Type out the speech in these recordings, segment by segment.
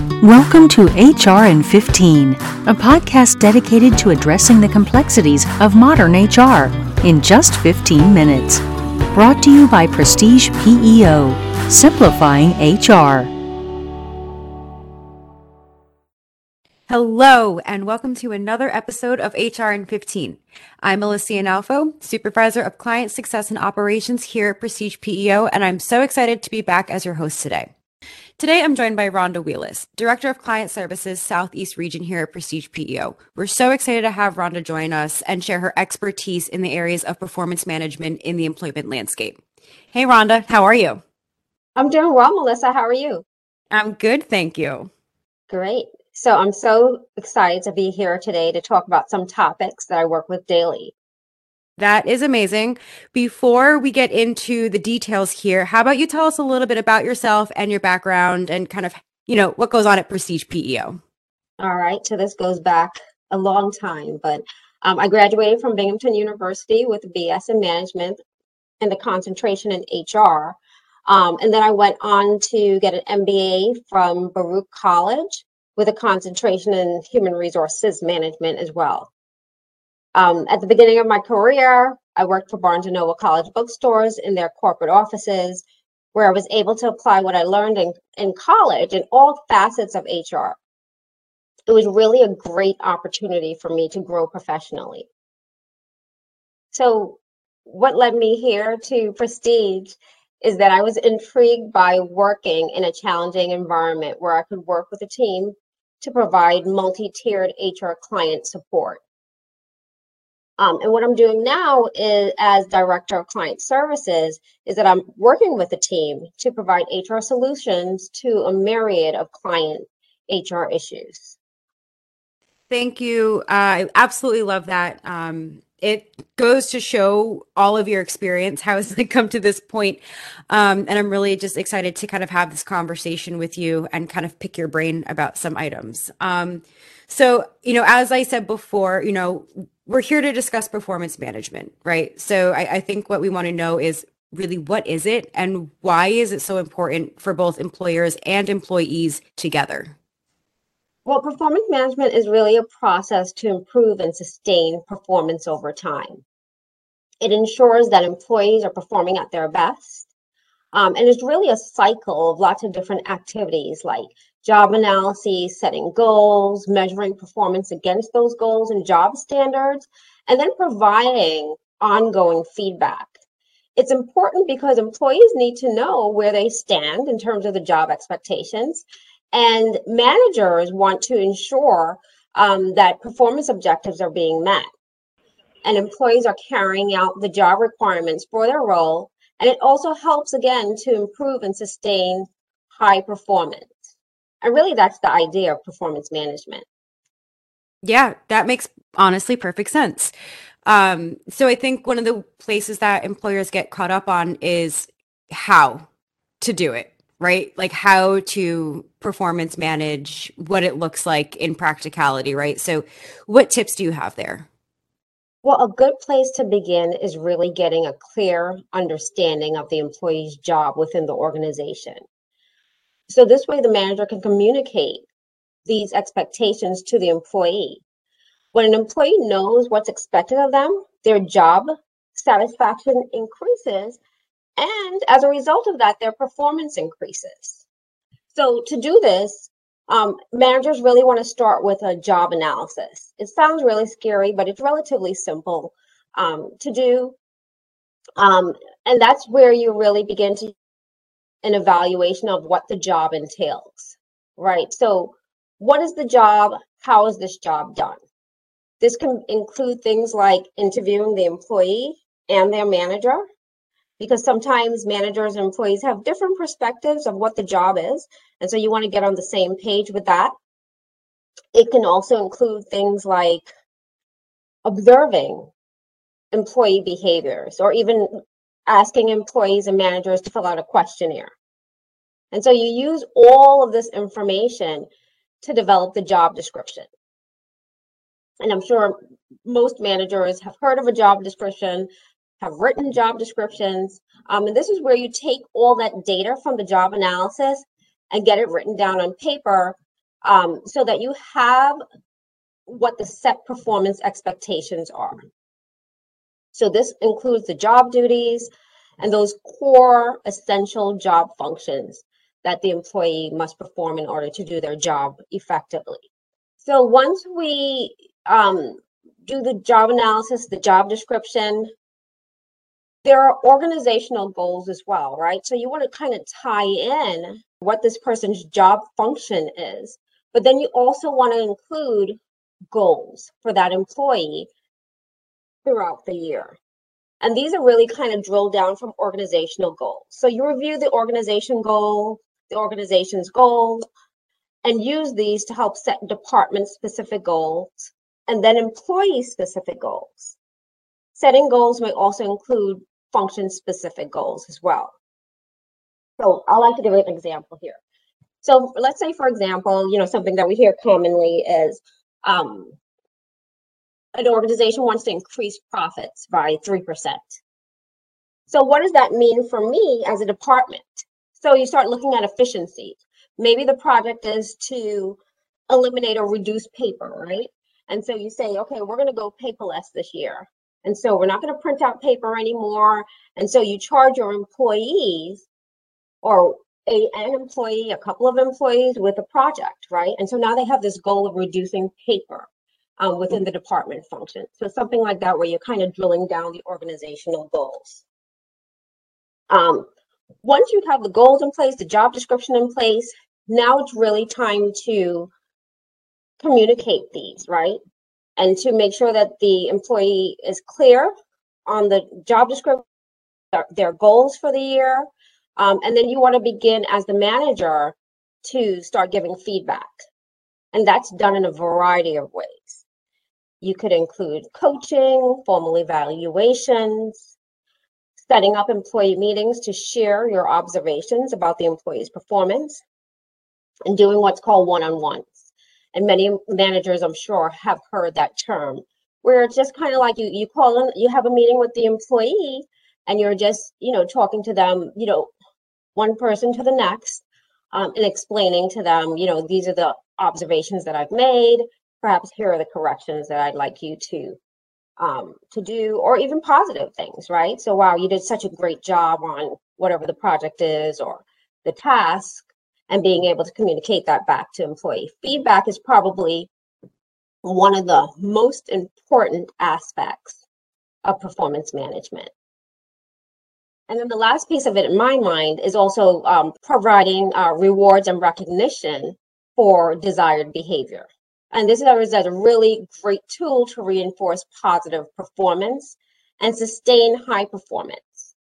Welcome to HR in 15, a podcast dedicated to addressing the complexities of modern HR in just 15 minutes. Brought to you by Prestige PEO, simplifying HR. Hello, and welcome to another episode of HR in 15. I'm Melissa Analfo, Supervisor of Client Success and Operations here at Prestige PEO, and I'm so excited to be back as your host today. Today, I'm joined by Rhonda Wheelis, Director of Client Services Southeast Region here at Prestige PEO. We're so excited to have Rhonda join us and share her expertise in the areas of performance management in the employment landscape. Hey, Rhonda, how are you? I'm doing well, Melissa. How are you? I'm good, thank you. Great. So, I'm so excited to be here today to talk about some topics that I work with daily. That is amazing. Before we get into the details here, how about you tell us a little bit about yourself and your background and kind of, you know, what goes on at Prestige PEO? All right. So this goes back a long time, but um, I graduated from Binghamton University with a BS in management and the concentration in HR. Um, and then I went on to get an MBA from Baruch College with a concentration in human resources management as well. Um, at the beginning of my career, I worked for Barnes & Noble College bookstores in their corporate offices, where I was able to apply what I learned in, in college in all facets of HR. It was really a great opportunity for me to grow professionally. So, what led me here to Prestige is that I was intrigued by working in a challenging environment where I could work with a team to provide multi tiered HR client support. Um, and what I'm doing now is, as director of client services, is that I'm working with a team to provide HR solutions to a myriad of client HR issues. Thank you. Uh, I absolutely love that. Um, it goes to show all of your experience how it's like come to this point. Um, and I'm really just excited to kind of have this conversation with you and kind of pick your brain about some items. Um, so, you know, as I said before, you know, we're here to discuss performance management, right? So I, I think what we want to know is really what is it and why is it so important for both employers and employees together? Well, performance management is really a process to improve and sustain performance over time. It ensures that employees are performing at their best. Um, and it's really a cycle of lots of different activities like job analysis, setting goals, measuring performance against those goals and job standards, and then providing ongoing feedback. It's important because employees need to know where they stand in terms of the job expectations, and managers want to ensure um, that performance objectives are being met. And employees are carrying out the job requirements for their role. And it also helps, again, to improve and sustain high performance. And really, that's the idea of performance management. Yeah, that makes honestly perfect sense. Um, so I think one of the places that employers get caught up on is how to do it, right? Like how to performance manage what it looks like in practicality, right? So, what tips do you have there? Well, a good place to begin is really getting a clear understanding of the employee's job within the organization. So this way the manager can communicate these expectations to the employee. When an employee knows what's expected of them, their job satisfaction increases. And as a result of that, their performance increases. So to do this, um, managers really want to start with a job analysis. It sounds really scary, but it's relatively simple um, to do. Um, and that's where you really begin to an evaluation of what the job entails, right? So, what is the job? How is this job done? This can include things like interviewing the employee and their manager, because sometimes managers and employees have different perspectives of what the job is. And so you want to get on the same page with that. It can also include things like observing employee behaviors or even asking employees and managers to fill out a questionnaire. And so you use all of this information to develop the job description. And I'm sure most managers have heard of a job description, have written job descriptions. Um, and this is where you take all that data from the job analysis and get it written down on paper um, so that you have what the set performance expectations are. So this includes the job duties and those core essential job functions that the employee must perform in order to do their job effectively. So once we um, do the job analysis, the job description, there are organizational goals as well, right? So you want to kind of tie in what this person's job function is, but then you also want to include goals for that employee throughout the year. And these are really kind of drilled down from organizational goals. So you review the organization goal, the organization's goals, and use these to help set department specific goals and then employee specific goals. Setting goals may also include function specific goals as well. So I like to give an example here. So let's say, for example, you know, something that we hear commonly is um, an organization wants to increase profits by 3%. So what does that mean for me as a department? So you start looking at efficiency. Maybe the project is to eliminate or reduce paper, right? And so you say, okay, we're going to go paperless this year. And so we're not going to print out paper anymore. And so you charge your employees or a, an employee, a couple of employees with a project, right? And so now they have this goal of reducing paper um, within the department function. So something like that, where you're kind of drilling down the organizational goals. Um, once you have the goals in place, the job description in place, now it's really time to communicate these, right? And to make sure that the employee is clear on the job description, their goals for the year. Um, and then you want to begin as the manager to start giving feedback. And that's done in a variety of ways. You could include coaching, formal evaluations, setting up employee meetings to share your observations about the employee's performance, and doing what's called one-on-ones. And many managers, I'm sure, have heard that term, where it's just kind of like you you call in, you have a meeting with the employee, and you're just you know talking to them, you know, one person to the next, um, and explaining to them, you know, these are the observations that I've made perhaps here are the corrections that I'd like you to um, to do, or even positive things, right? So, wow, you did such a great job on whatever the project is or the task, and being able to communicate that back to employee feedback is probably one of the most important aspects of performance management. And then the last piece of it, in my mind, is also um, providing uh, rewards and recognition for desired behavior. And this is a really great tool to reinforce positive performance and sustain high performance.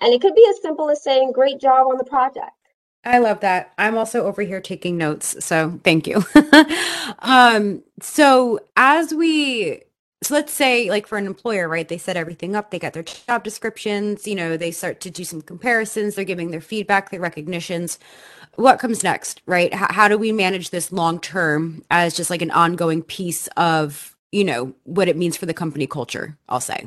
And it could be as simple as saying, great job on the project. I love that. I'm also over here taking notes, so thank you. um, so as we so let's say like for an employer, right? They set everything up, they got their job descriptions, you know, they start to do some comparisons, they're giving their feedback, their recognitions what comes next, right? How, how do we manage this long term as just like an ongoing piece of, you know, what it means for the company culture, I'll say.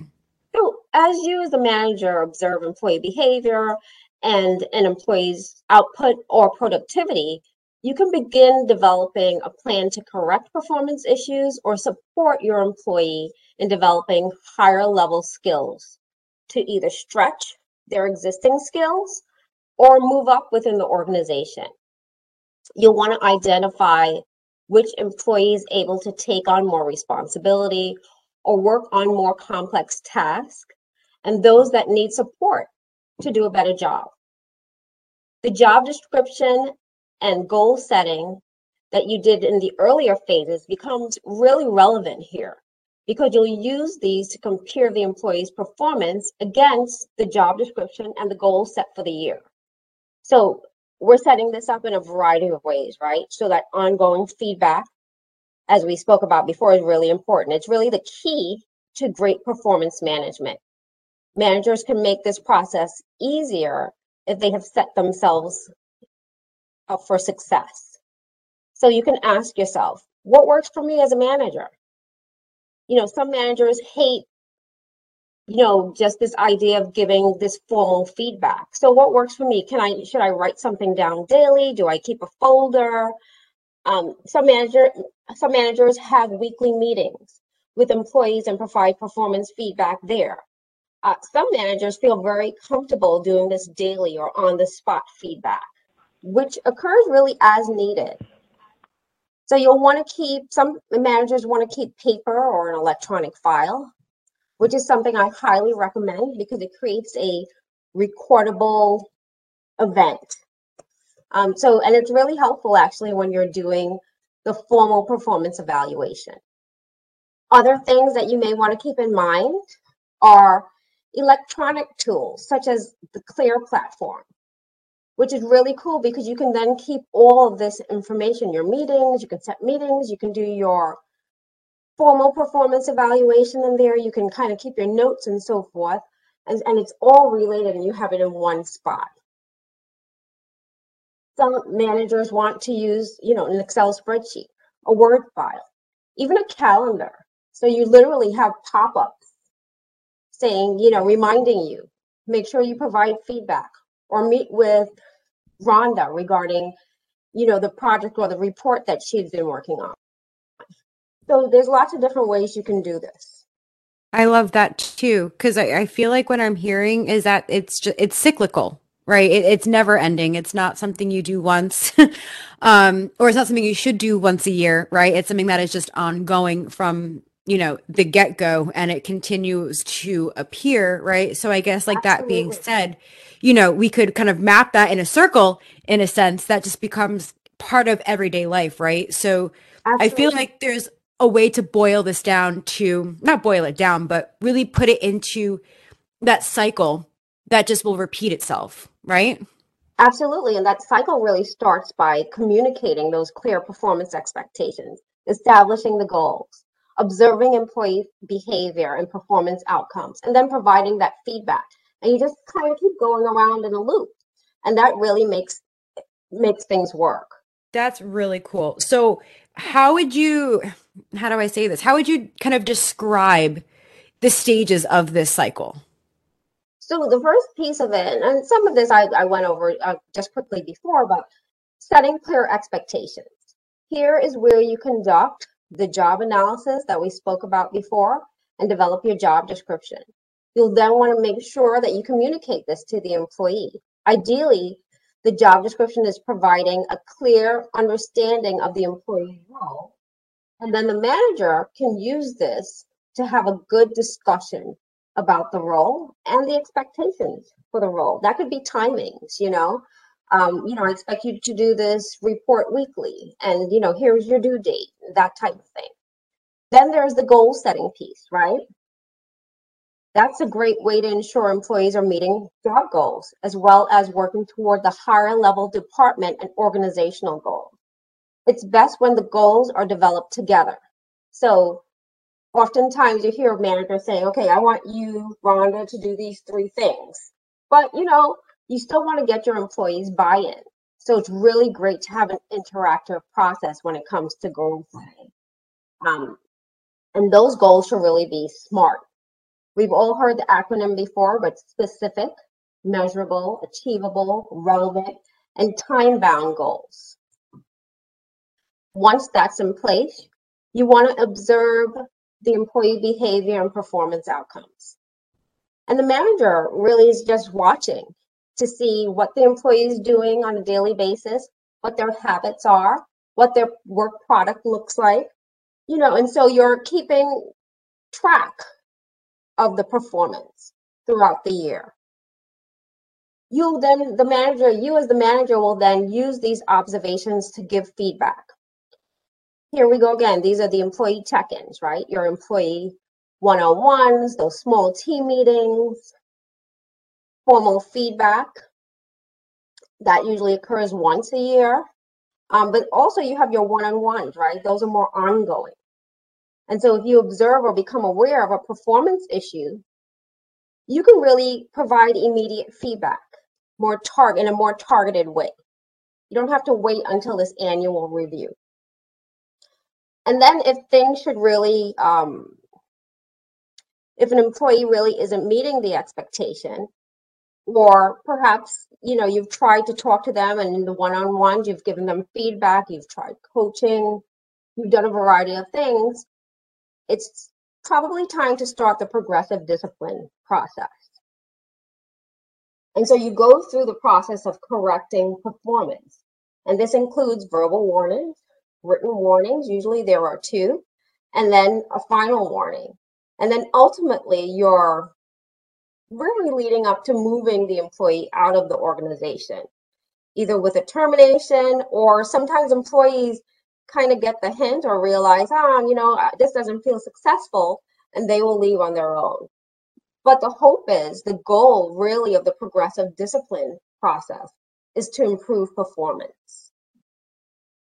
So, as you as a manager observe employee behavior and an employee's output or productivity, you can begin developing a plan to correct performance issues or support your employee in developing higher level skills to either stretch their existing skills or move up within the organization. You'll want to identify which employee is able to take on more responsibility or work on more complex tasks, and those that need support to do a better job. The job description and goal setting that you did in the earlier phases becomes really relevant here because you'll use these to compare the employee's performance against the job description and the goals set for the year. So we're setting this up in a variety of ways, right? So that ongoing feedback, as we spoke about before, is really important. It's really the key to great performance management. Managers can make this process easier if they have set themselves for success. So you can ask yourself, what works for me as a manager? You know, some managers hate you know just this idea of giving this formal feedback so what works for me can i should i write something down daily do i keep a folder Um, some manager, some managers have weekly meetings with employees and provide performance feedback there. Uh, some managers feel very comfortable doing this daily or on the spot feedback, which occurs really as needed. So you'll want to keep, some managers want to keep paper or an electronic file, which is something I highly recommend because it creates a recordable event. Um, so, and it's really helpful actually when you're doing the formal performance evaluation. Other things that you may want to keep in mind are electronic tools such as the Clear platform, which is really cool because you can then keep all of this information, your meetings, you can set meetings, you can do your formal performance evaluation in there, you can kind of keep your notes and so forth, and, and it's all related and you have it in one spot. Some managers want to use, you know, an Excel spreadsheet, a Word file, even a calendar. So you literally have pop-ups saying, you know, reminding you, make sure you provide feedback or meet with Rhonda regarding, you know, the project or the report that she's been working on. So there's lots of different ways you can do this. I love that too, because I, I feel like what I'm hearing is that it's just it's cyclical, right? It, it's never ending. It's not something you do once, um, or it's not something you should do once a year, right? It's something that is just ongoing from you know the get go, and it continues to appear, right? So I guess like that being said, you know, we could kind of map that in a circle in a sense that just becomes part of everyday life, right? So I feel like there's a way to boil this down to not boil it down, but really put it into that cycle that just will repeat itself, right? Absolutely. And that cycle really starts by communicating those clear performance expectations, establishing the goals, observing employee behavior and performance outcomes, and then providing that feedback. And you just kind of keep going around in a loop. And that really makes makes things work. That's really cool. So, how would you, how do I say this? How would you kind of describe the stages of this cycle? So the first piece of it, and some of this I, I went over uh, just quickly before, but setting clear expectations. Here is where you conduct the job analysis that we spoke about before and develop your job description. You'll then want to make sure that you communicate this to the employee. Ideally, the job description is providing a clear understanding of the employee role. And then the manager can use this to have a good discussion about the role and the expectations for the role. That could be timings, you know. Um, you know, I expect you to do this report weekly, and you know, here's your due date, that type of thing. Then there's the goal setting piece, right? That's a great way to ensure employees are meeting job goals as well as working toward the higher level department and organizational goals. It's best when the goals are developed together. So oftentimes you hear managers saying, okay, I want you, Rhonda, to do these three things. But you know, you still want to get your employees buy-in. So it's really great to have an interactive process when it comes to goal setting. Um, and those goals should really be SMART. We've all heard the acronym before, but specific, measurable, achievable, relevant, and time-bound goals. Once that's in place, you want to observe the employee behavior and performance outcomes. And the manager really is just watching to see what the employee is doing on a daily basis, what their habits are, what their work product looks like, you know, and so you're keeping track of the performance throughout the year. You then, the manager, you as the manager will then use these observations to give feedback. Here we go again. These are the employee check-ins, right? Your employee one-on-ones, those small team meetings, formal feedback. That usually occurs once a year. Um, but also you have your one-on-ones, right? Those are more ongoing. And so if you observe or become aware of a performance issue, you can really provide immediate feedback, more target in a more targeted way. You don't have to wait until this annual review. And then if things should really, um, if an employee really isn't meeting the expectation, or perhaps you know you've tried to talk to them and in the one-on-ones you've given them feedback you've tried coaching you've done a variety of things it's probably time to start the progressive discipline process. And so you go through the process of correcting performance. And this includes verbal warnings written warnings usually there are two and then a final warning. And then ultimately you're really leading up to moving the employee out of the organization, either with a termination or sometimes employees kind of get the hint or realize, oh, you know, this doesn't feel successful, and they will leave on their own. But the hope is the goal really of the progressive discipline process is to improve performance.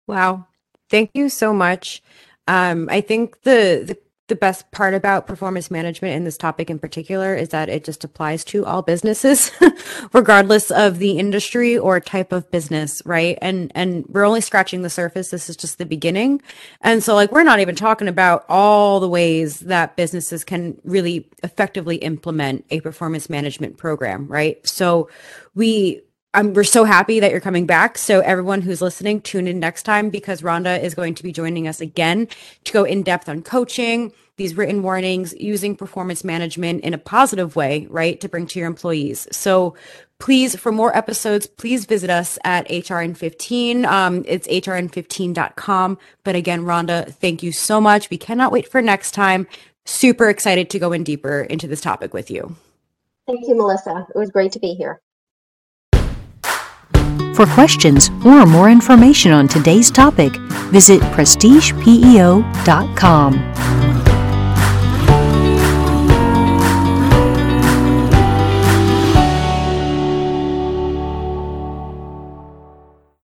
Wow. Thank you so much. Um, I think the, the the best part about performance management in this topic in particular is that it just applies to all businesses regardless of the industry or type of business right? And and we're only scratching the surface. This is just the beginning. And so like we're not even talking about all the ways that businesses can really effectively implement a performance management program right? So we I'm, we're so happy that you're coming back. So everyone who's listening, tune in next time because Rhonda is going to be joining us again to go in depth on coaching, these written warnings, using performance management in a positive way, right, to bring to your employees. So please, for more episodes, please visit us at HRN15. Um, it's hrn15.com. But again, Rhonda, thank you so much. We cannot wait for next time. Super excited to go in deeper into this topic with you. Thank you, Melissa. It was great to be here. For questions or more information on today's topic, visit prestigepeo.com.